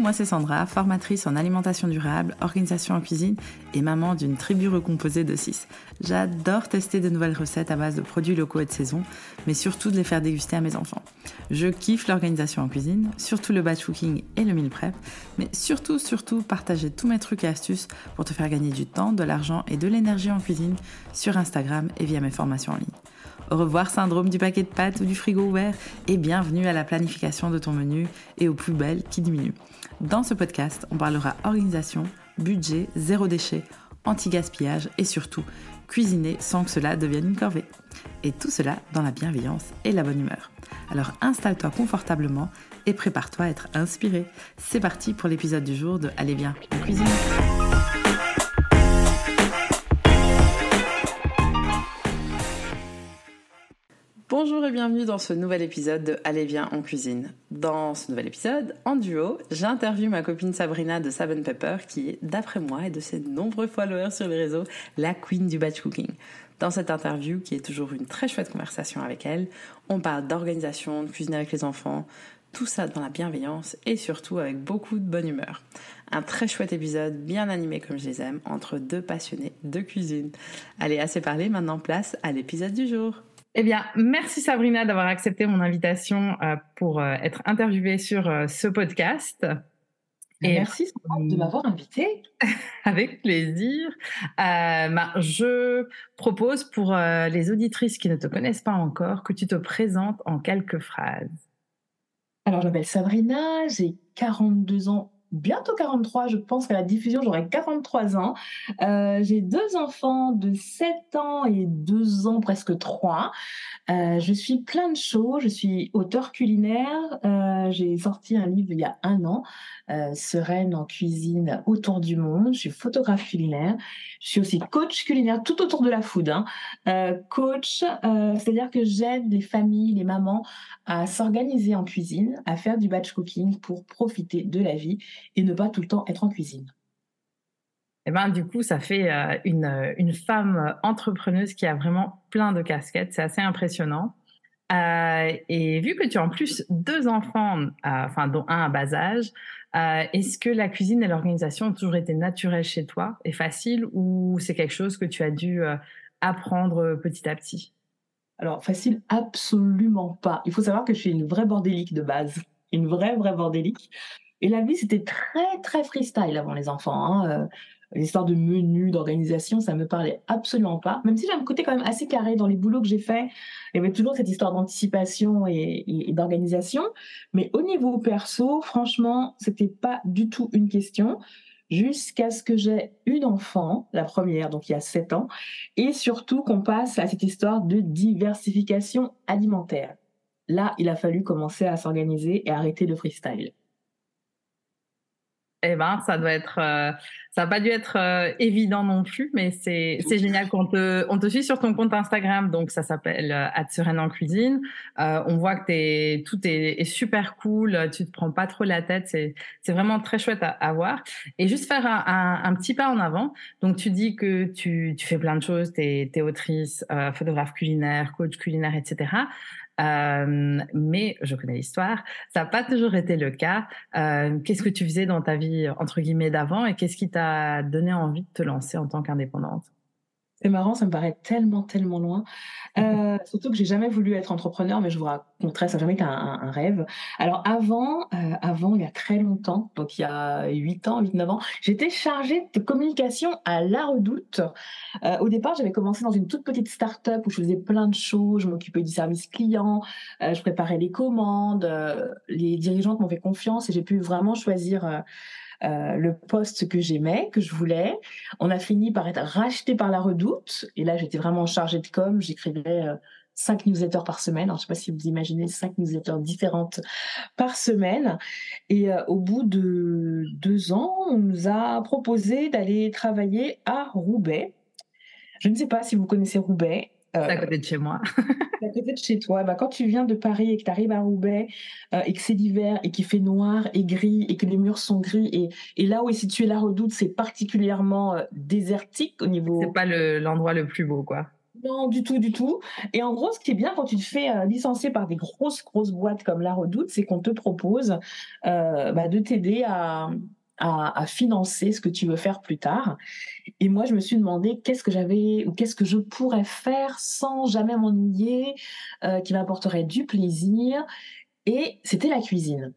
moi c'est Sandra, formatrice en alimentation durable, organisation en cuisine et maman d'une tribu recomposée de 6. J'adore tester de nouvelles recettes à base de produits locaux et de saison, mais surtout de les faire déguster à mes enfants. Je kiffe l'organisation en cuisine, surtout le batch cooking et le meal prep, mais surtout, surtout partager tous mes trucs et astuces pour te faire gagner du temps, de l'argent et de l'énergie en cuisine sur Instagram et via mes formations en ligne. Revoir syndrome du paquet de pâtes ou du frigo ouvert et bienvenue à la planification de ton menu et aux plus belles qui diminuent. Dans ce podcast, on parlera organisation, budget, zéro déchet, anti-gaspillage et surtout cuisiner sans que cela devienne une corvée. Et tout cela dans la bienveillance et la bonne humeur. Alors installe-toi confortablement et prépare-toi à être inspiré. C'est parti pour l'épisode du jour de Allez bien, en cuisine. Bonjour et bienvenue dans ce nouvel épisode de Allez viens en cuisine. Dans ce nouvel épisode, en duo, j'interviewe ma copine Sabrina de Seven Pepper qui est, d'après moi et de ses nombreux followers sur les réseaux, la queen du batch cooking. Dans cette interview, qui est toujours une très chouette conversation avec elle, on parle d'organisation, de cuisine avec les enfants, tout ça dans la bienveillance et surtout avec beaucoup de bonne humeur. Un très chouette épisode, bien animé comme je les aime, entre deux passionnés de cuisine. Allez, assez parlé, maintenant place à l'épisode du jour. Eh bien, merci Sabrina d'avoir accepté mon invitation euh, pour euh, être interviewée sur euh, ce podcast. Et merci de m'avoir invitée. Avec plaisir. Bah, je propose pour les auditrices qui ne te connaissent pas encore que tu te présentes en quelques phrases. Alors, je m'appelle Sabrina, j'ai 42 ans bientôt 43, je pense qu'à la diffusion, j'aurai 43 ans. Euh, j'ai deux enfants de 7 ans et 2 ans, presque 3. Euh, je suis plein de choses, je suis auteur culinaire, euh, j'ai sorti un livre il y a un an, Sereine en cuisine autour du monde, je suis photographe culinaire, je suis aussi coach culinaire tout autour de la food. Hein. Coach, c'est-à-dire que j'aide les familles, les mamans à s'organiser en cuisine, à faire du batch cooking pour profiter de la vie et ne pas tout le temps être en cuisine. Eh ben, du coup, ça fait euh, une, euh, une, femme entrepreneuse qui a vraiment plein de casquettes. C'est assez impressionnant. Euh, et vu que tu as en plus deux enfants, euh, enfin dont un à bas âge, euh, est-ce que la cuisine et l'organisation ont toujours été naturelles chez toi et facile ou c'est quelque chose que tu as dû apprendre petit à petit? Alors facile, absolument pas. Il faut savoir que je suis une vraie bordélique de base, une vraie vraie bordélique. Et la vie, c'était très, très freestyle avant les enfants. Hein. L'histoire de menu, d'organisation, ça me parlait absolument pas. Même si j'ai un côté quand même assez carré dans les boulots que j'ai faits, il y avait toujours cette histoire d'anticipation et, d'organisation. Mais au niveau perso, franchement, c'était pas du tout une question jusqu'à ce que j'ai une enfant, la première, donc il y a sept ans, et surtout qu'on passe à cette histoire de diversification alimentaire. Là, il a fallu commencer à s'organiser et arrêter le freestyle. Eh ben, ça doit être, euh, ça n'a pas dû être euh, évident non plus, mais c'est c'est génial qu'on te on te suit sur ton compte Instagram, donc ça s'appelle euh, en cuisine. Euh, on voit que t'es tout est, est, super cool, tu te prends pas trop la tête, c'est c'est vraiment très chouette à, à, voir. Et juste faire un, un, un, petit pas en avant. Donc tu dis que tu tu fais plein de choses, t'es es autrice, euh, photographe culinaire, coach culinaire, etc. Euh, mais je connais l'histoire. Ça n'a pas toujours été le cas. Euh, qu'est-ce que tu faisais dans ta vie entre guillemets d'avant et qu'est-ce qui t'a donné envie de te lancer en tant qu'indépendante? C'est marrant, ça me paraît tellement, tellement loin. Euh, surtout que j'ai jamais voulu être entrepreneur, mais je vous raconterai, ça n'a jamais été un, un, rêve. Alors avant, euh, avant, il y a très longtemps, donc il y a 8 ans, 8, 9 ans, j'étais chargée de communication à La Redoute. Euh, au départ, j'avais commencé dans une toute petite start-up où je faisais plein de choses, je m'occupais du service client, je préparais les commandes, les dirigeantes m'ont fait confiance et j'ai pu vraiment choisir euh, le poste que j'aimais, que je voulais. On a fini par être racheté par la Redoute. Et là, j'étais vraiment chargée de com. J'écrivais euh, cinq newsletters par semaine. Je sais pas si vous imaginez cinq newsletters différentes par semaine. Et euh, au bout de deux ans, on nous a proposé d'aller travailler à Roubaix. Je ne sais pas si vous connaissez Roubaix. Euh, c'est à côté de chez moi. c'est à côté de chez toi. Bah, quand tu viens de Paris et que tu arrives à Roubaix euh, et que c'est l'hiver et qu'il fait noir et gris et que les murs sont gris et, et là où est située la redoute, c'est particulièrement euh, désertique au niveau. C'est pas l'endroit le, plus beau, quoi. Non, du tout, du tout. Et en gros, ce qui est bien quand tu te fais euh, licencier par des grosses, grosses boîtes comme La Redoute, c'est qu'on te propose euh, bah, de t'aider à, à, financer ce que tu veux faire plus tard. Et moi, je me suis demandé qu'est-ce que j'avais ou qu'est-ce que je pourrais faire sans jamais m'ennuyer, euh, qui m'apporterait du plaisir. Et c'était la cuisine.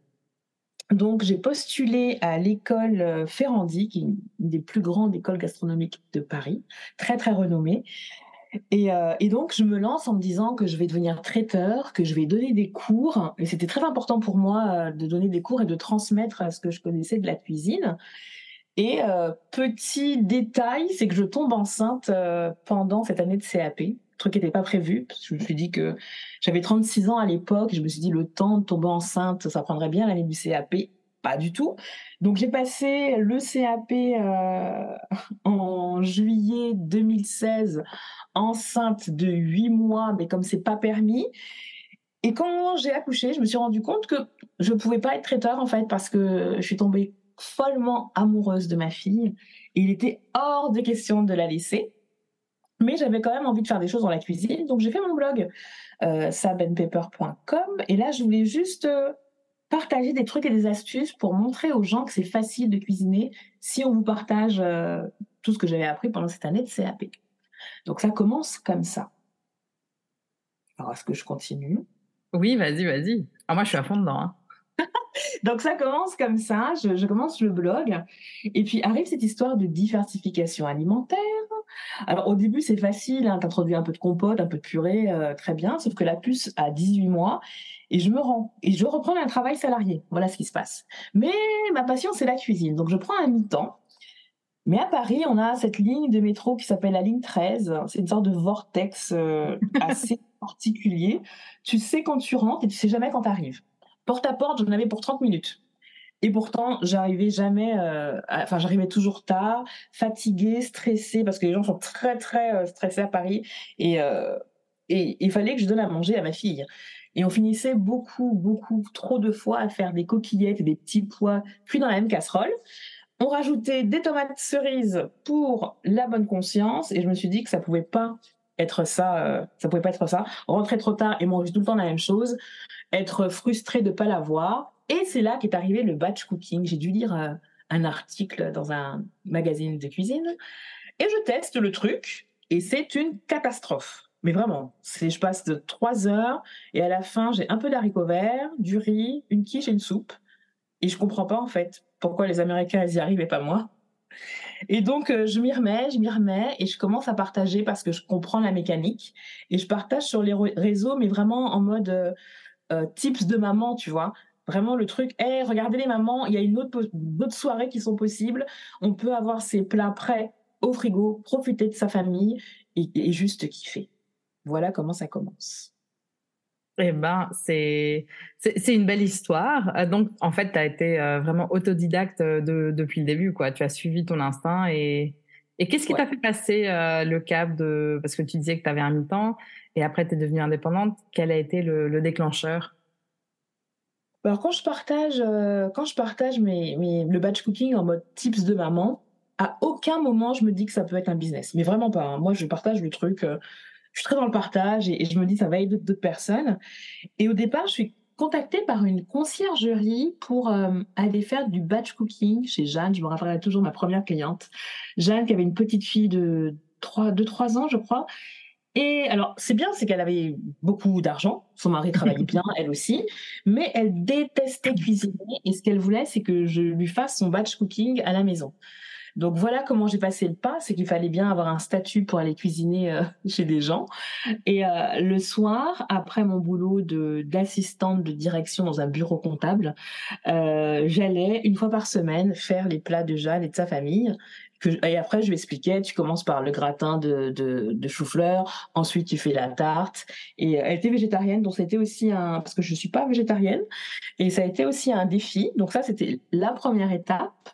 Donc, j'ai postulé à l'école euh, Ferrandi, qui est une des plus grandes écoles gastronomiques de Paris, très très renommée. Euh, et, donc, je me lance en me disant que je vais devenir traiteur, que je vais donner des cours. Et c'était très important pour moi euh, de donner des cours et de transmettre ce que je connaissais de la cuisine. Et petit détail, c'est que je tombe enceinte pendant cette année de CAP, truc qui n'était pas prévu. je me suis dit que j'avais 36 ans à l'époque. Je me suis dit le temps de tomber enceinte, ça prendrait bien l'année du CAP. Pas du tout. Donc j'ai passé le CAP euh, en juillet 2016, enceinte de 8 mois, mais comme c'est pas permis. Et quand j'ai accouché, je me suis rendu compte que je pouvais pas être traiteur en fait parce que je suis tombée follement amoureuse de ma fille. Il était hors de question de la laisser. Mais j'avais quand même envie de faire des choses dans la cuisine, donc j'ai fait mon blog euh, sabenpaper.com et là je voulais juste euh, partager des trucs et des astuces pour montrer aux gens que c'est facile de cuisiner si on vous partage euh, tout ce que j'avais appris pendant cette année de CAP. Donc ça commence comme ça. Alors est-ce que je continue? Oui, vas-y, vas-y. Ah, moi je suis à fond dedans. Hein. Donc ça commence comme ça, je, je, commence le blog, et puis arrive cette histoire de diversification alimentaire, alors au début c'est facile, hein, t'introduis un peu de compote, un peu de purée, euh, très bien, sauf que la puce a 18 mois et je me rends et je reprends un travail salarié. Voilà ce qui se passe. Mais ma passion c'est la cuisine, donc je prends un mi-temps. Mais à Paris, on a cette ligne de métro qui s'appelle la ligne 13. C'est une sorte de vortex euh, assez particulier. Tu sais quand tu rentres et tu sais jamais quand tu arrives. Porte à porte, j'en avais pour 30 minutes. Et pourtant, j'arrivais jamais, euh, enfin, j'arrivais toujours tard, fatiguée, stressée, parce que les gens sont très, très euh, stressés à Paris. Et, et il fallait que je donne à manger à ma fille. Et on finissait beaucoup, beaucoup, trop de fois à faire des coquillettes et des petits pois cuits dans la même casserole. On rajoutait des tomates cerises pour la bonne conscience. Et je me suis dit que ça pouvait pas être ça, ça pouvait pas être ça. Rentrer trop tard et manger tout le temps la même chose. Être frustré de pas l'avoir et c'est là qu'est arrivé le batch cooking. J'ai dû lire euh, un article dans un magazine de cuisine et je teste le truc et c'est une catastrophe. Mais vraiment, je passe de trois heures et à la fin j'ai un peu d'haricots verts, du riz, une quiche et une soupe et je comprends pas en fait pourquoi les Américains ils y arrivent et pas moi. Et donc euh, je m'y remets, je m'y remets et je commence à partager parce que je comprends la mécanique et je partage sur les réseaux mais vraiment en mode euh, tips de maman, tu vois. Vraiment le truc, hey, regardez les mamans, il y a une autre, d'autres soirées qui sont possibles. On peut avoir ses plats prêts au frigo, profiter de sa famille et, juste kiffer. Voilà comment ça commence. Eh ben, c'est c'est une belle histoire. Euh, donc, en fait, tu as été euh, vraiment autodidacte euh, de, depuis le début, quoi. Tu as suivi ton instinct et et qu'est-ce qui t'a fait passer le cap de parce que tu disais que tu avais un mi-temps et après tu es devenue indépendante. Quel a été le déclencheur? Alors quand je partage, euh, quand je partage mes, mes, le batch cooking en mode tips de maman, à aucun moment je me dis que ça peut être un business. Mais vraiment pas. Hein. Moi, je partage le truc. Euh, je suis très dans le partage et, je me dis ça va aider d'autres personnes. Et au départ, je suis contactée par une conciergerie pour euh, aller faire du batch cooking chez Jeanne. Je me rappellerai toujours ma première cliente. Jeanne qui avait une petite fille de 3, 2-3 ans, je crois, et alors, c'est bien, c'est qu'elle avait beaucoup d'argent. Son mari travaillait bien, elle aussi. Mais elle détestait cuisiner. Et ce qu'elle voulait, c'est que je lui fasse son batch cooking à la maison. Donc voilà comment j'ai passé le pas, c'est qu'il fallait bien avoir un statut pour aller cuisiner euh, chez des gens. Et euh, le soir, après mon boulot de d'assistante de direction dans un bureau comptable, euh, j'allais une fois par semaine faire les plats de Jeanne et de sa famille et après, je lui expliquais, tu commences par le gratin de, de, de chou-fleur, ensuite tu fais la tarte. Et elle était végétarienne, donc c'était aussi un, parce que je suis pas végétarienne, et ça a été aussi un défi. Donc ça, c'était la première étape.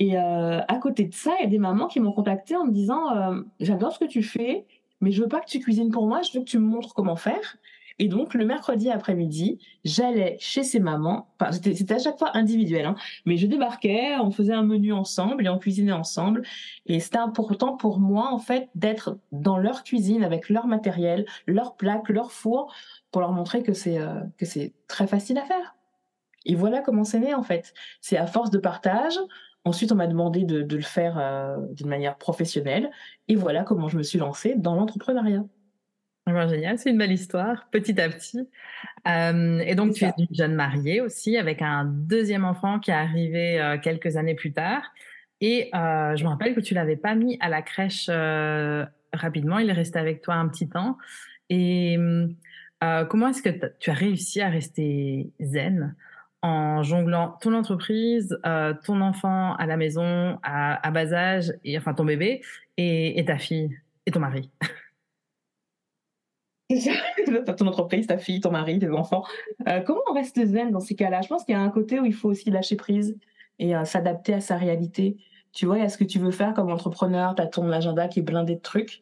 Et euh, à côté de ça, il y a des mamans qui m'ont contacté en me disant, euh, j'adore ce que tu fais, mais je veux pas que tu cuisines pour moi, je veux que tu me montres comment faire. Et donc, le mercredi après-midi, j'allais chez ses mamans. C'était à chaque fois individuel, hein, mais je débarquais, on faisait un menu ensemble et on cuisinait ensemble. Et c'était important pour moi, en fait, d'être dans leur cuisine avec leur matériel, leur plaque, leur four, pour leur montrer euh, que c'est très facile à faire. Et voilà comment c'est né, en fait. C'est à force de partage, Ensuite, on m'a demandé de, le faire euh, d'une manière professionnelle. Et voilà comment je me suis lancée dans l'entrepreneuriat. génial, c'est une belle histoire, petit à petit. Euh, et donc, tu es une jeune mariée aussi, avec un deuxième enfant qui est arrivé euh, quelques années plus tard. Et je me rappelle que tu l'avais pas mis à la crèche rapidement, il est resté avec toi un petit temps. Et comment est-ce que tu as réussi à rester zen? En jonglant ton entreprise, euh, ton enfant à la maison à, bas âge, et enfin ton bébé, et, ta fille et ton mari. ton entreprise, ta fille, ton mari, tes enfants. Euh, comment on reste zen dans ces cas-là? Je pense qu'il y a un côté où il faut aussi lâcher prise et euh, s'adapter à sa réalité. Tu vois, il y a ce que tu veux faire comme entrepreneur, tu as ton agenda qui est blindé de trucs,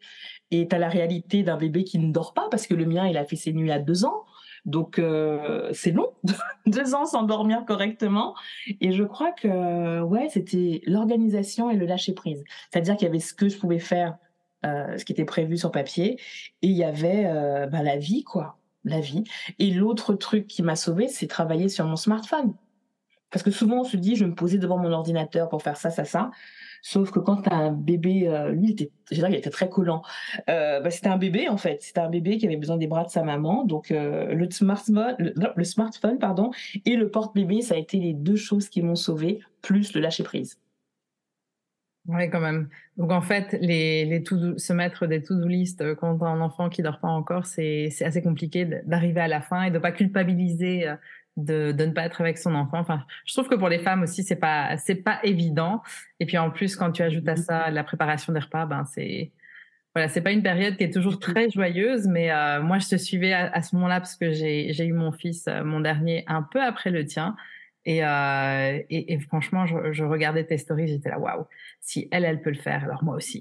et tu as la réalité d'un bébé qui ne dort pas, parce que le mien, il a fait ses nuits à deux ans. Donc euh, c'est long, deux ans sans dormir correctement. Et je crois que ouais, c'était l'organisation et le lâcher prise. C'est-à-dire qu'il y avait ce que je pouvais faire, euh, ce qui était prévu sur papier, et il y avait euh, bah, la vie quoi, la vie. Et l'autre truc qui m'a sauvé, c'est travailler sur mon smartphone. Parce que souvent on se dit, je vais me poser devant mon ordinateur pour faire ça, ça, ça. Sauf que quand tu as un bébé, euh, lui, il était, il était très collant. Euh, bah, c'était un bébé en fait. C'était un bébé qui avait besoin des bras de sa maman. Donc euh, le smartphone, le, smartphone pardon, et le porte-bébé, ça a été les deux choses qui m'ont sauvé, plus le lâcher prise. Oui, quand même. Donc en fait, les, se mettre des to-do list quand on a un enfant qui dort pas encore, c'est assez compliqué d'arriver à la fin et de pas culpabiliser de, de, ne pas être avec son enfant. Enfin, je trouve que pour les femmes aussi, c'est pas c'est pas évident. Et puis en plus, quand tu ajoutes à ça la préparation des repas, ben c'est voilà, c'est pas une période qui est toujours très joyeuse. Mais euh, moi, je te suivais à, ce moment-là parce que j'ai j'ai eu mon fils, euh, mon dernier, un peu après le tien. Et, euh, et, et, franchement, je, je, regardais tes stories, j'étais là, waouh, si elle, elle peut le faire, alors moi aussi.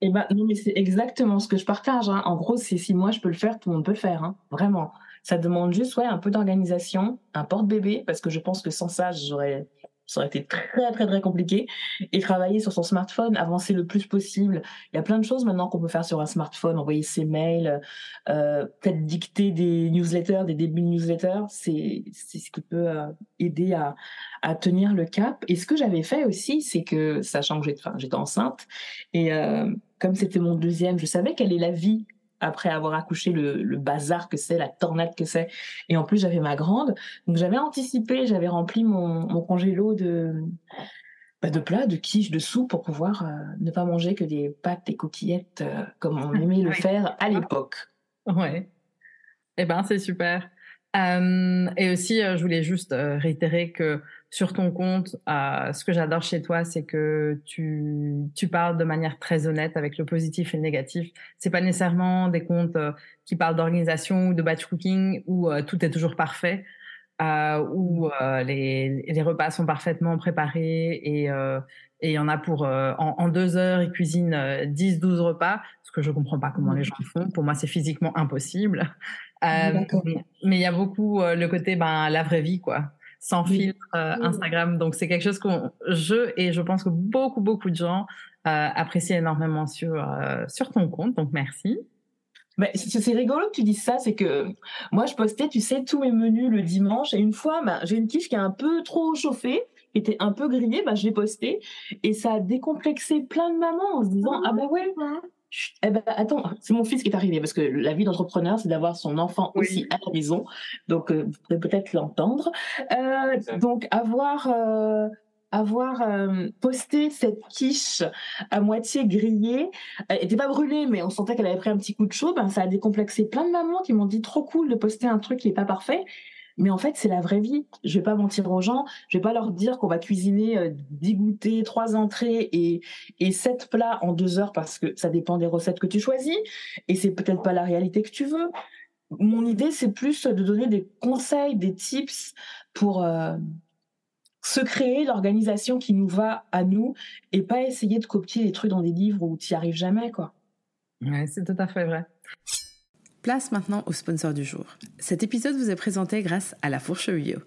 et eh ben, non, mais c'est exactement ce que je partage. Hein. En gros, c'est si moi je peux le faire, tout le monde peut le faire, hein. vraiment. Ça demande juste ouais, un peu d'organisation, un porte-bébé, parce que je pense que sans ça, j'aurais ça aurait été très très très compliqué. Et travailler sur son smartphone avancer le plus possible. Il y a plein de choses maintenant qu'on peut faire sur un smartphone envoyer ses mails euh, peut-être dicter des newsletters des débuts de newsletters. C'est ce qui peut euh, aider à à tenir le cap. Et ce que j'avais fait aussi c'est que sachant que j'étais enceinte et euh, comme c'était mon deuxième je savais quelle est la vie après avoir accouché le, bazar que c'est, la tornade que c'est. Et en plus, j'avais ma grande. Donc, j'avais anticipé, j'avais rempli mon, mon congélo de, bah, de plats, de quiches, de soupe pour pouvoir euh, ne pas manger que des pâtes et coquillettes euh, comme on aimait le faire à l'époque. Ouais. Eh ben, c'est super. Euh, et aussi, je voulais juste réitérer que sur ton compte, euh, ce que j'adore chez toi, c'est que tu, tu parles de manière très honnête avec le positif et le négatif. C'est pas nécessairement des comptes euh, qui parlent d'organisation ou de batch cooking où euh, tout est toujours parfait, euh, où euh, les, les, repas sont parfaitement préparés et et il y en a pour en, en, deux heures ils cuisinent 10 12 repas ce que je comprends pas comment les gens font. Pour moi c'est physiquement impossible. Mais il y a beaucoup le côté ben la vraie vie quoi sans filtre euh, Instagram. Donc c'est quelque chose que je et je pense que beaucoup beaucoup de gens euh, apprécient énormément sur euh, sur ton compte. Donc merci. Mais c'est rigolo que tu dises ça, c'est que moi je postais, tu sais, tous mes menus le dimanche. Et une fois, bah, j'ai une quiche qui est un peu trop chauffée, qui était un peu grillée, bah, je l'ai postée. Et ça a décomplexé plein de mamans en se disant ah bah ouais, eh ben, attends, c'est mon fils qui est arrivé parce que la vie d'entrepreneur, c'est d'avoir son enfant aussi à la maison. Donc, euh, vous pourrez peut-être l'entendre. Euh, donc, avoir euh, avoir posté cette quiche à moitié grillée, elle était pas brûlée, mais on sentait qu'elle avait pris un petit coup de chaud. Ben, ça a décomplexé plein de mamans qui m'ont dit trop cool de poster un truc qui est pas parfait. Mais en fait, c'est la vraie vie. Je vais pas mentir aux gens. Je vais pas leur dire qu'on va cuisiner euh, 10 goûters, 3 entrées et, et 7 plats en 2 heures parce que ça dépend des recettes que tu choisis. Et c'est peut-être pas la réalité que tu veux. Mon idée, c'est plus de donner des conseils, des tips pour euh, se créer l'organisation qui nous va à nous et pas essayer de copier les trucs dans des livres où tu n'y arrives jamais, quoi. C'est tout à fait vrai. Place maintenant au sponsor du jour. Cet épisode vous est présenté grâce à La Fourche Bio.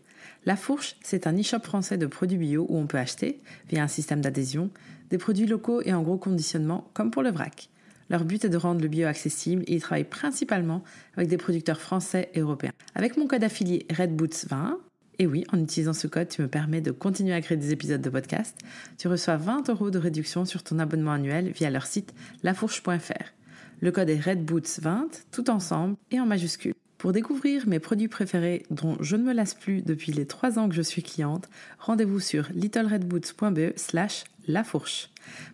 La Fourche, c'est un e-shop français de produits bio où on peut acheter, via un système d'adhésion, des produits locaux et en gros conditionnement, comme pour le vrac. Leur but est de rendre le bio accessible et ils travaillent principalement avec des producteurs français et européens. Avec mon code affilié RedBoots20, et oui, en utilisant ce code, tu me permets de continuer à créer des épisodes de podcast, tu reçois 20 euros de réduction sur ton abonnement annuel via leur site lafourche.fr. Le code est RedBoots20, tout ensemble et en majuscule. Pour découvrir mes produits préférés dont je ne me lasse plus depuis les 3 ans que je suis cliente, rendez-vous sur littleredboots.be slash lafourche.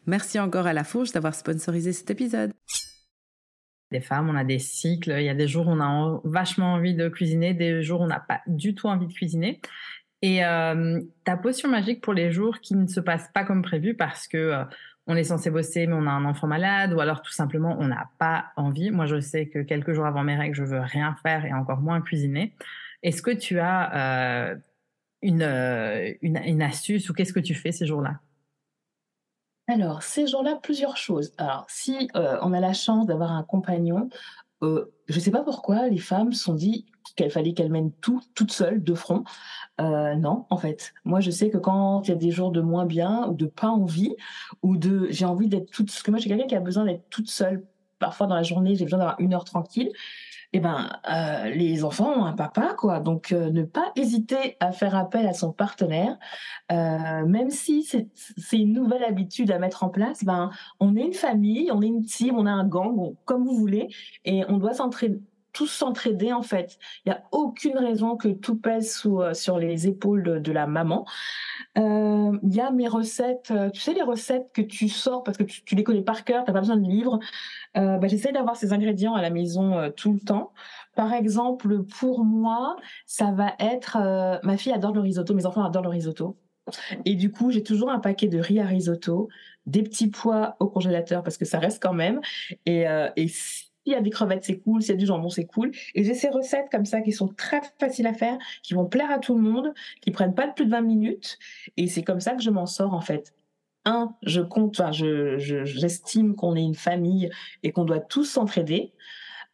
Merci encore à La Fourche d'avoir sponsorisé cet épisode. Les femmes, on a des cycles. Il y a des jours où on a vachement envie de cuisiner, des jours où on n'a pas du tout envie de cuisiner. Et euh, ta potion magique pour les jours qui ne se passent pas comme prévu parce que euh, on est censé bosser, mais on a un enfant malade, ou alors tout simplement on n'a pas envie. Moi, je sais que quelques jours avant mes règles, je veux rien faire et encore moins cuisiner. Est-ce que tu as euh, euh, une, une, astuce ou qu'est-ce que tu fais ces jours-là? Alors, ces jours-là, plusieurs choses. Alors, si euh, on a la chance d'avoir un compagnon, je ne sais pas pourquoi les femmes se sont dit qu'il fallait qu'elles mènent tout toutes seules de front. Euh, non, en fait, moi je sais que quand il y a des jours de moins bien ou de pas envie ou de j'ai envie d'être toute, parce que moi j'ai quelqu'un qui a besoin d'être toute seule. Parfois dans la journée, j'ai besoin d'avoir une heure tranquille. Eh ben, euh, les enfants ont un papa, quoi. Donc, euh, ne pas hésiter à faire appel à son partenaire, euh, même si c'est une nouvelle habitude à mettre en place. Ben, on est une famille, on est une team, on a un gang, comme vous voulez, et on doit s'entraîner tous s'entraider en fait. Il n'y a aucune raison que tout pèse euh, sur les épaules de, la maman. Euh, il y a mes recettes, euh, tu sais les recettes que tu sors parce que tu, les connais par cœur, tu n'as pas besoin de livres. Euh, bah, J'essaie d'avoir ces ingrédients à la maison tout le temps. Par exemple, pour moi, ça va être... ma fille adore le risotto, mes enfants adorent le risotto. Et du coup, j'ai toujours un paquet de riz à risotto, des petits pois au congélateur parce que ça reste quand même. Et, et s'il y a des crevettes, c'est cool. S'il y a du jambon, c'est cool. Et j'ai ces recettes comme ça qui sont très faciles à faire, qui vont plaire à tout le monde, qui prennent pas plus de 20 minutes. Et c'est comme ça que je m'en sors, en fait. Un, je compte, enfin, je, j'estime qu'on est une famille et qu'on doit tous s'entraider.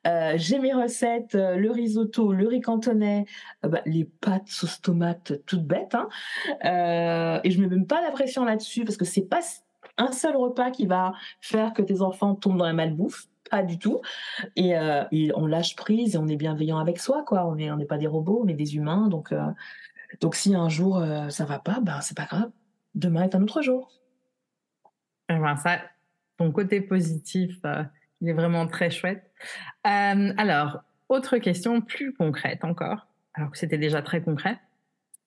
Euh, j'ai mes recettes, euh, le risotto, le riz cantonais, euh, bah, les pâtes sauce tomate toutes bêtes. Hein. et je mets même pas la pression là-dessus parce que c'est pas un seul repas qui va faire que tes enfants tombent dans la malbouffe pas du tout. Euh, et, on lâche prise et on est bienveillant avec soi, quoi. On n'est on pas des robots, on est des humains. Donc, euh, donc si un jour euh, ça va pas, ben c'est pas grave. Demain est un autre jour. Eh ben, ça, ton côté positif, il est vraiment très chouette. alors, autre question plus concrète encore, alors que c'était déjà très concret.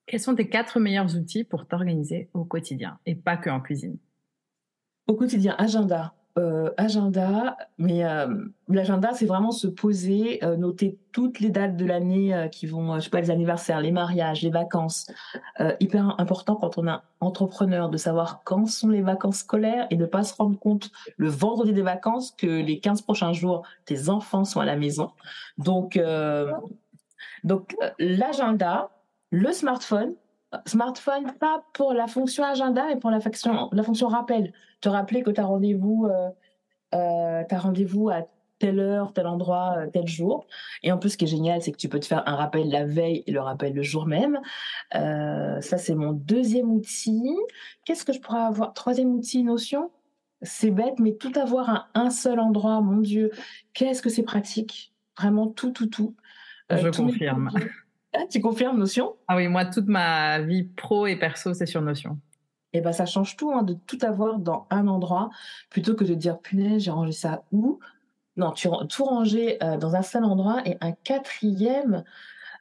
Quels sont tes quatre meilleurs outils pour t'organiser au quotidien et pas que en cuisine? Au quotidien, agenda. Euh, agenda, mais euh, l'agenda, c'est vraiment se poser, euh, noter toutes les dates de l'année qui vont, je sais pas, les anniversaires, les mariages, les vacances. hyper important quand on est entrepreneur de savoir quand sont les vacances scolaires et de pas se rendre compte le vendredi des vacances que les 15 prochains jours, tes enfants sont à la maison. Donc, donc l'agenda, le smartphone, smartphone, pas pour la fonction agenda, mais pour la fonction, la fonction rappel. Te rappeler que tu as rendez-vous euh, euh, rendez-vous à telle heure, tel endroit, euh, tel jour. Et en plus, ce qui est génial, c'est que tu peux te faire un rappel la veille et le rappel le jour même. Euh, ça, c'est mon deuxième outil. Qu'est-ce que je pourrais avoir? Troisième outil, Notion? C'est bête, mais tout avoir à un seul endroit, mon Dieu, qu'est-ce que c'est pratique? Vraiment tout, tout, tout. je confirme. Ah, tu confirmes Notion? Ah oui, moi, toute ma vie pro et perso, c'est sur Notion. Et eh ben, ça change tout hein, de tout avoir dans un endroit plutôt que de dire punaise, j'ai rangé ça où? Non, tu tout ranger euh, dans un seul endroit et un quatrième.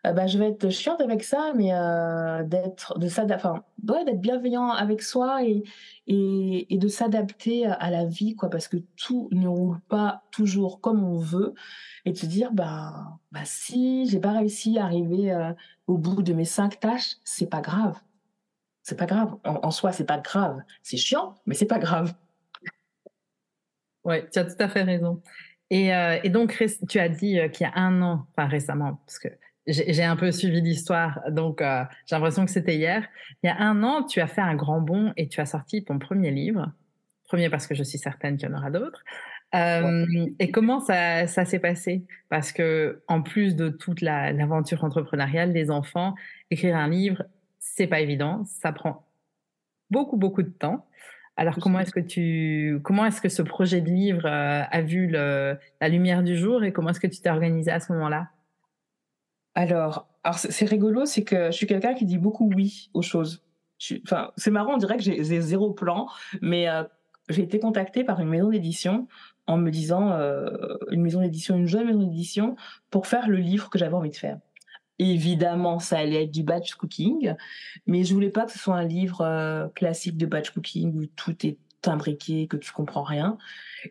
Euh, bah, je vais être chiante avec ça, mais euh, d'être de enfin, d'être bienveillant avec soi et, et, de s'adapter à la vie, quoi, parce que tout ne roule pas toujours comme on veut. Et de se dire bah bah si j'ai pas réussi à arriver euh, au bout de mes cinq tâches c'est pas grave. C'est pas grave. En, soi c'est pas grave. C'est chiant mais c'est pas grave. Ouais tu as tout à fait raison. Et, euh, et donc tu as dit euh, qu'il y a un an pas récemment parce que j'ai un peu suivi l'histoire, donc j'ai l'impression que c'était hier. Il y a un an, tu as fait un grand bond et tu as sorti ton premier livre. Premier parce que je suis certaine qu'il y en aura d'autres. Et comment ça, ça s'est passé? Parce que en plus de toute l'aventure entrepreneuriale des enfants, écrire un livre, c'est pas évident, ça prend beaucoup beaucoup de temps. Alors comment est-ce que tu, comment est-ce que ce projet de livre a vu le, la lumière du jour et comment est-ce que tu t'es organisé à ce moment-là? Alors, alors c'est rigolo, c'est que je suis quelqu'un qui dit beaucoup oui aux choses. Enfin, c'est marrant, on dirait que j'ai zéro plan, mais j'ai été contactée par une maison d'édition en me disant, euh, une maison d'édition, une jeune maison d'édition, pour faire le livre que j'avais envie de faire. Évidemment, ça allait être du batch cooking, mais je voulais pas que ce soit un livre euh, classique de batch cooking où tout est imbriqué, que tu comprends rien.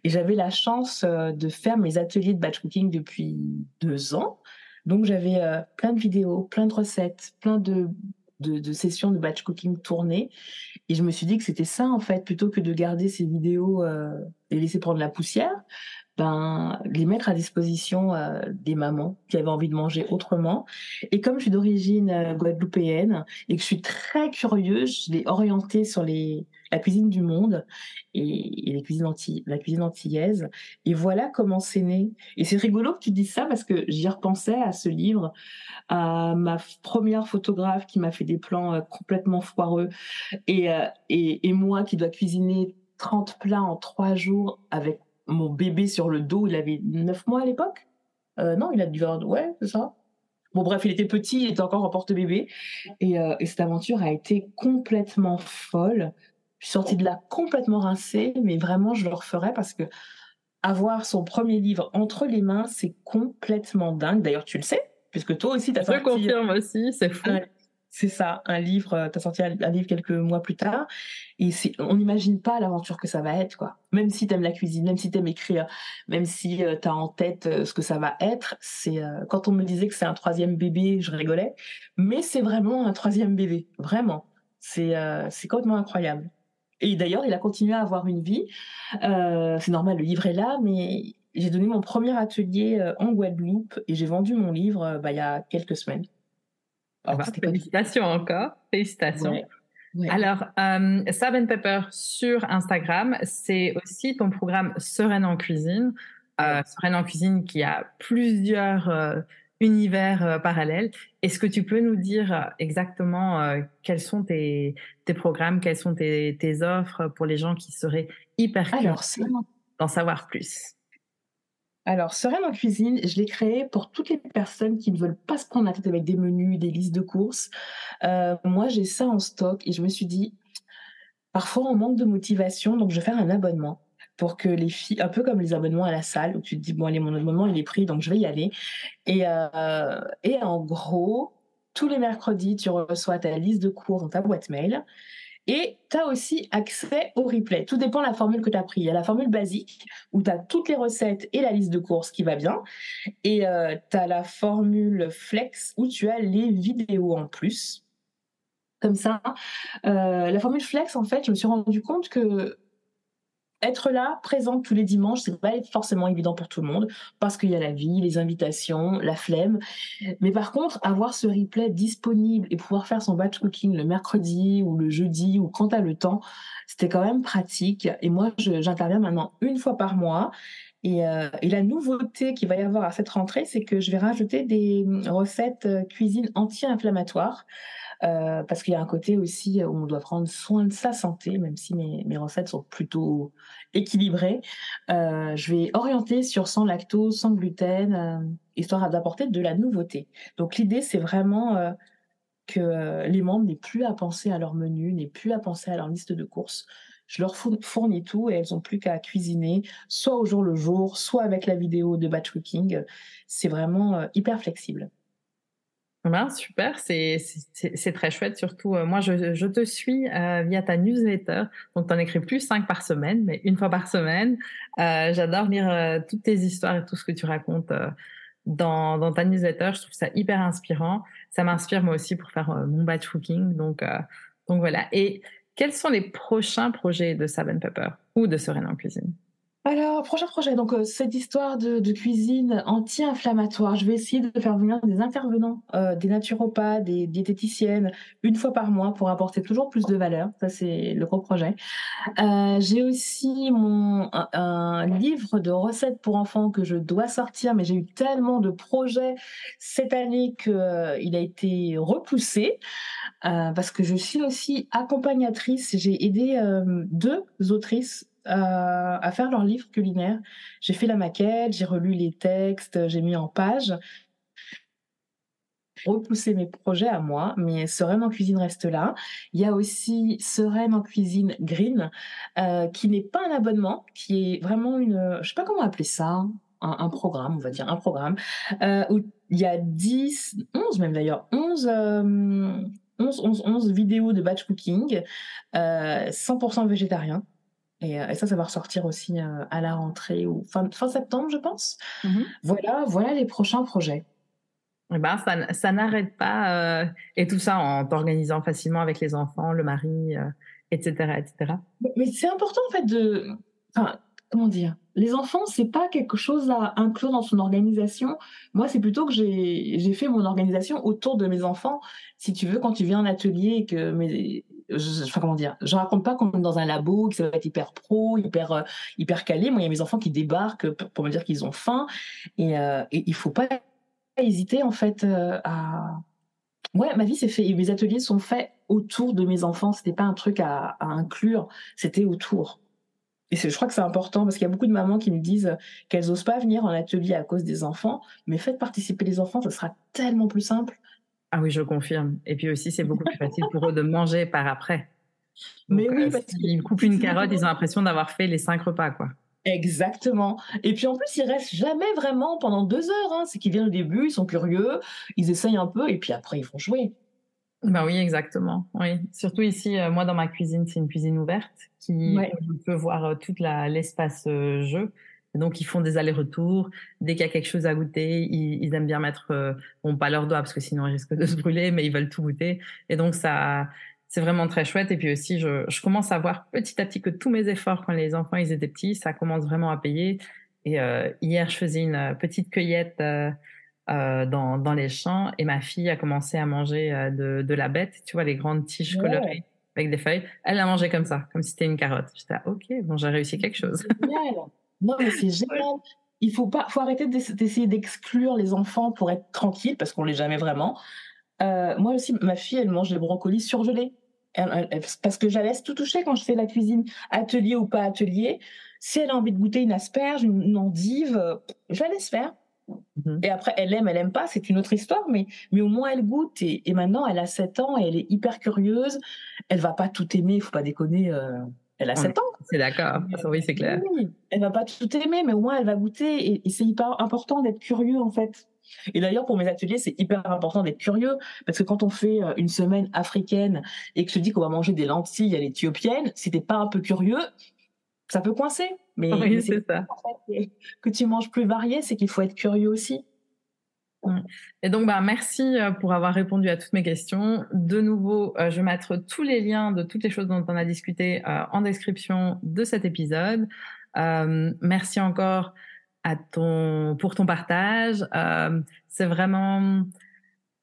Et j'avais la chance euh, de faire mes ateliers de batch cooking depuis deux ans. Donc j'avais plein de vidéos, plein de recettes, plein de de, sessions de batch cooking tournées. Et je me suis dit que c'était ça, en fait, plutôt que de garder ces vidéos euh, et laisser prendre la poussière, ben, les mettre à disposition euh, des mamans qui avaient envie de manger autrement. Et comme je suis d'origine euh, guadeloupéenne et que je suis très curieuse, je l'ai orientée sur les, la cuisine du monde et, les cuisines la cuisine antillaise. Et voilà comment c'est né. Et c'est rigolo que tu dises ça parce que j'y repensais à ce livre, à ma première photographe qui m'a fait des plans euh, complètement foireux et, et moi qui dois cuisiner 30 plats en trois jours avec mon bébé sur le dos. Il avait 9 mois à l'époque. Euh, non, il a dû avoir, ouais, c'est ça. Bon, bref, il était petit, il était encore en porte-bébé. Et, et, cette aventure a été complètement folle. Je suis sortie de là complètement rincée, mais vraiment, je le referais parce que avoir son premier livre entre les mains, c'est complètement dingue. D'ailleurs, tu le sais, puisque toi aussi, tu as sorti... Je confirme aussi, c'est fou. C'est ça, un livre, euh, tu as sorti un, livre quelques mois plus tard, et on n'imagine pas l'aventure que ça va être, quoi. Même si tu aimes la cuisine, même si tu aimes écrire, même si euh, tu as en tête euh, ce que ça va être, c'est quand on me disait que c'est un troisième bébé, je rigolais, mais c'est vraiment un troisième bébé, vraiment. C'est c'est complètement incroyable. Et d'ailleurs, il a continué à avoir une vie. Euh, c'est normal, le livre est là, mais j'ai donné mon premier atelier euh, en Guadeloupe et j'ai vendu mon livre euh, bah, il y a quelques semaines. Ah bah, félicitations encore, félicitations. Alors, euh, Sab Pepper sur Instagram, c'est aussi ton programme Sereine en cuisine. Euh, Sereine en cuisine qui a plusieurs univers euh, parallèles. Est-ce que tu peux nous dire euh, exactement euh, quels sont tes, tes, programmes, quelles sont tes, tes, offres pour les gens qui seraient hyper curieux d'en savoir plus? Alors, Sereine en cuisine, je l'ai créé pour toutes les personnes qui ne veulent pas se prendre la tête avec des menus, des listes de courses. moi, j'ai ça en stock et je me suis dit, parfois on manque de motivation, donc je vais faire un abonnement pour que les filles, un peu comme les abonnements à la salle, où tu te dis, bon, allez, mon abonnement, il est pris, donc je vais y aller. Et, euh, et en gros, tous les mercredis, tu reçois ta liste de cours dans ta boîte mail. Et tu as aussi accès au replay. Tout dépend de la formule que tu as pris. Il y a la formule basique où tu as toutes les recettes et la liste de courses qui va bien. Et euh, tu as la formule flex où tu as les vidéos en plus. Comme ça. Euh, la formule flex, en fait, je me suis rendu compte que être là, présente tous les dimanches, c'est pas forcément évident pour tout le monde parce qu'il y a la vie, les invitations, la flemme. Mais par contre, avoir ce replay disponible et pouvoir faire son batch cooking le mercredi ou le jeudi ou quand tu as le temps, c'était quand même pratique. Et moi, j'interviens maintenant une fois par mois. Et, euh, et, la nouveauté qu'il va y avoir à cette rentrée, c'est que je vais rajouter des recettes euh, cuisine anti-inflammatoires. Euh, parce qu'il y a un côté aussi où on doit prendre soin de sa santé, même si mes, recettes sont plutôt équilibrées. Euh, je vais orienter sur sans lactose, sans gluten, euh, histoire d'apporter de la nouveauté. Donc l'idée, c'est vraiment que les membres n'aient plus à penser à leur menu, n'aient plus à penser à leur liste de courses. Je leur fournis tout et elles n'ont plus qu'à cuisiner, soit au jour le jour, soit avec la vidéo de batch cooking. C'est vraiment hyper flexible. Ben, super, c'est très chouette. Surtout, euh, moi, je, je, te suis euh, via ta newsletter. Donc, tu en écris plus cinq par semaine, mais une fois par semaine. Euh, J'adore lire euh, toutes tes histoires et tout ce que tu racontes euh, dans, dans, ta newsletter. Je trouve ça hyper inspirant. Ça m'inspire moi aussi pour faire mon batch cooking. Donc, donc voilà. Et quels sont les prochains projets de Saben Pepper ou de Sereine en cuisine? Alors, prochain projet, donc euh, cette histoire de, cuisine anti-inflammatoire, je vais essayer de faire venir des intervenants, euh, des naturopathes, des diététiciennes, une fois par mois pour apporter toujours plus de valeur. Ça, c'est le gros projet. Euh, j'ai aussi mon un, livre de recettes pour enfants que je dois sortir, mais j'ai eu tellement de projets cette année que euh, il a été repoussé parce que je suis aussi accompagnatrice. J'ai aidé deux autrices euh, à faire leur livre culinaire. J'ai fait la maquette, j'ai relu les textes, j'ai mis en page. Repousser mes projets à moi, mais Sereine en cuisine reste là. Il y a aussi Sereine en cuisine green, euh, qui n'est pas un abonnement, qui est vraiment une, je sais pas comment appeler ça, un, programme, on va dire un programme, euh, où il y a 10, 11 même d'ailleurs, 11, euh, 11, 11, 11 vidéos de batch cooking, euh, 100% végétarien. Et, euh, et, ça, ça va ressortir aussi euh, à la rentrée ou fin, fin septembre, je pense. Mm -hmm. Voilà, voilà les prochains projets. Eh ben, ça, ça n'arrête pas. Euh, et tout ça en t'organisant facilement avec les enfants, le mari, etc., etc. Mais, mais c'est important en fait de. Enfin, comment dire Les enfants, c'est pas quelque chose à inclure dans son organisation. Moi, c'est plutôt que j'ai fait mon organisation autour de mes enfants. Si tu veux, quand tu viens en atelier et que mes, je, enfin, comment dire, je raconte pas qu'on est dans un labo, que ça va être hyper pro, hyper, euh, hyper calé. Moi, il y a mes enfants qui débarquent pour me dire qu'ils ont faim. Et, euh, et il faut pas hésiter, en fait, euh, à. Ouais, ma vie s'est fait, mes ateliers sont faits autour de mes enfants. C'était pas un truc à, inclure, c'était autour. Et je crois que c'est important parce qu'il y a beaucoup de mamans qui me disent qu'elles n'osent pas venir en atelier à cause des enfants, mais faites participer les enfants, ce sera tellement plus simple. Ah oui, je confirme. Et puis aussi, c'est beaucoup plus facile pour eux de manger par après. Donc, mais oui, euh, parce qu'ils coupent une carotte, ils ont l'impression d'avoir fait les cinq repas, quoi. Exactement. Et puis en plus, ils restent jamais vraiment pendant deux heures. Hein. C'est qu'ils viennent au début, ils sont curieux, ils essayent un peu, et puis après, ils vont jouer. Bah oui, exactement. Oui, surtout ici, euh, moi dans ma cuisine, c'est une cuisine ouverte qui ouais. voir euh, toute la l'espace euh, jeu. Donc ils font des allers-retours. Dès qu'il y a quelque chose à goûter, ils, ils aiment bien mettre, euh, bon pas leurs doigts parce que sinon ils risquent de se brûler, mais ils veulent tout goûter. Et donc ça, c'est vraiment très chouette. Et puis aussi, je, je commence à voir petit à petit que tous mes efforts quand les enfants ils étaient petits, ça commence vraiment à payer. Et euh, hier, je faisais une petite cueillette. Euh, euh, dans, dans, les champs et ma fille a commencé à manger euh, de, de, la bête, tu vois, les grandes tiges ouais. colorées avec des feuilles. Elle l'a mangé comme ça, comme si c'était une carotte. J'étais ok, bon, j'ai réussi quelque chose. Non, mais c'est génial. Il faut pas, faut arrêter d'essayer d'exclure les enfants pour être tranquille parce qu'on l'est jamais vraiment. Euh, moi aussi, ma fille, elle mange des brocolis surgelés. Elle, elle, parce que je la laisse tout toucher quand je fais la cuisine, atelier ou pas atelier. Si elle a envie de goûter une asperge, une, endive, je la laisse faire. Mmh. Et après, elle aime, elle aime pas, c'est une autre histoire, mais, mais au moins elle goûte. Et, et, maintenant, elle a 7 ans et elle est hyper curieuse. Elle va pas tout aimer, il faut pas déconner. Euh, elle a 7 ans. C'est d'accord, oui, c'est clair. Oui, elle va pas tout aimer, mais au moins elle va goûter. Et, et c'est hyper important d'être curieux, en fait. Et d'ailleurs, pour mes ateliers, c'est hyper important d'être curieux, parce que quand on fait une semaine africaine et que je te dis qu'on va manger des lentilles à l'éthiopienne, si t'es pas un peu curieux, ça peut coincer. Mais, oui, c'est ça. En fait, que tu manges plus varié, c'est qu'il faut être curieux aussi. Et donc, bah, merci pour avoir répondu à toutes mes questions. De nouveau, euh, je mettre tous les liens de toutes les choses dont on a discuté euh, en description de cet épisode. Euh, merci encore à ton, pour ton partage. c'est vraiment,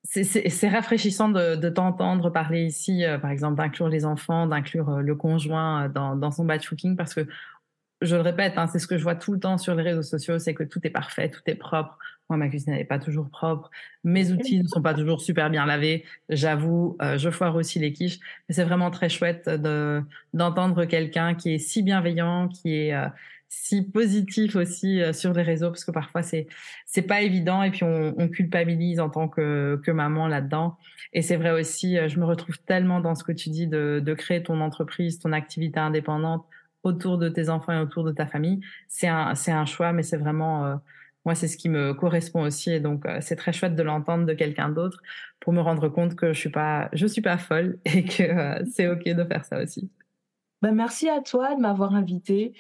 c'est rafraîchissant de, t'entendre parler ici, par exemple, d'inclure les enfants, d'inclure le conjoint dans, dans son batch cooking, parce que je le répète, hein, c'est ce que je vois tout le temps sur les réseaux sociaux, c'est que tout est parfait, tout est propre. Moi, ma cuisine n'est pas toujours propre. Mes outils ne sont pas toujours super bien lavés. J'avoue, euh, je foire aussi les quiches. Mais c'est vraiment très chouette de d'entendre quelqu'un qui est si bienveillant, qui est euh, si positif aussi euh, sur les réseaux, parce que parfois c'est c'est pas évident et puis on, on culpabilise en tant que que maman là-dedans. Et c'est vrai aussi, je me retrouve tellement dans ce que tu dis de de créer ton entreprise, ton activité indépendante autour de tes enfants et autour de ta famille. C'est un, c'est un choix, mais c'est vraiment, euh, moi, c'est ce qui me correspond aussi. Et donc, euh, c'est très chouette de l'entendre de quelqu'un d'autre pour me rendre compte que je suis suis pas folle et que euh, c'est OK de faire ça aussi. Ben, merci à toi de m'avoir invité.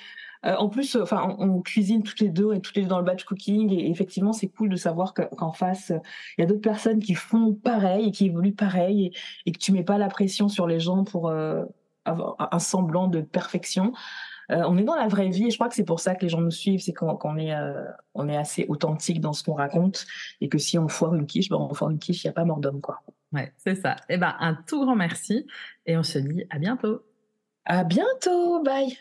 Euh, en plus, enfin, on, cuisine toutes les deux et toutes les deux dans le batch cooking. Et effectivement, c'est cool de savoir qu'en qu face, il y a d'autres personnes qui font pareil et qui évoluent pareil et, et, que tu mets pas la pression sur les gens pour, avoir un semblant de perfection. On est dans la vraie vie et je crois que c'est pour ça que les gens nous suivent, c'est qu'on est, on est assez authentique dans ce qu'on raconte et que si on foire une quiche, ben on foire une quiche, il n'y a pas mort d'homme, quoi. Ouais, c'est ça. Eh ben, un tout grand merci et on se dit à bientôt. À bientôt, bye.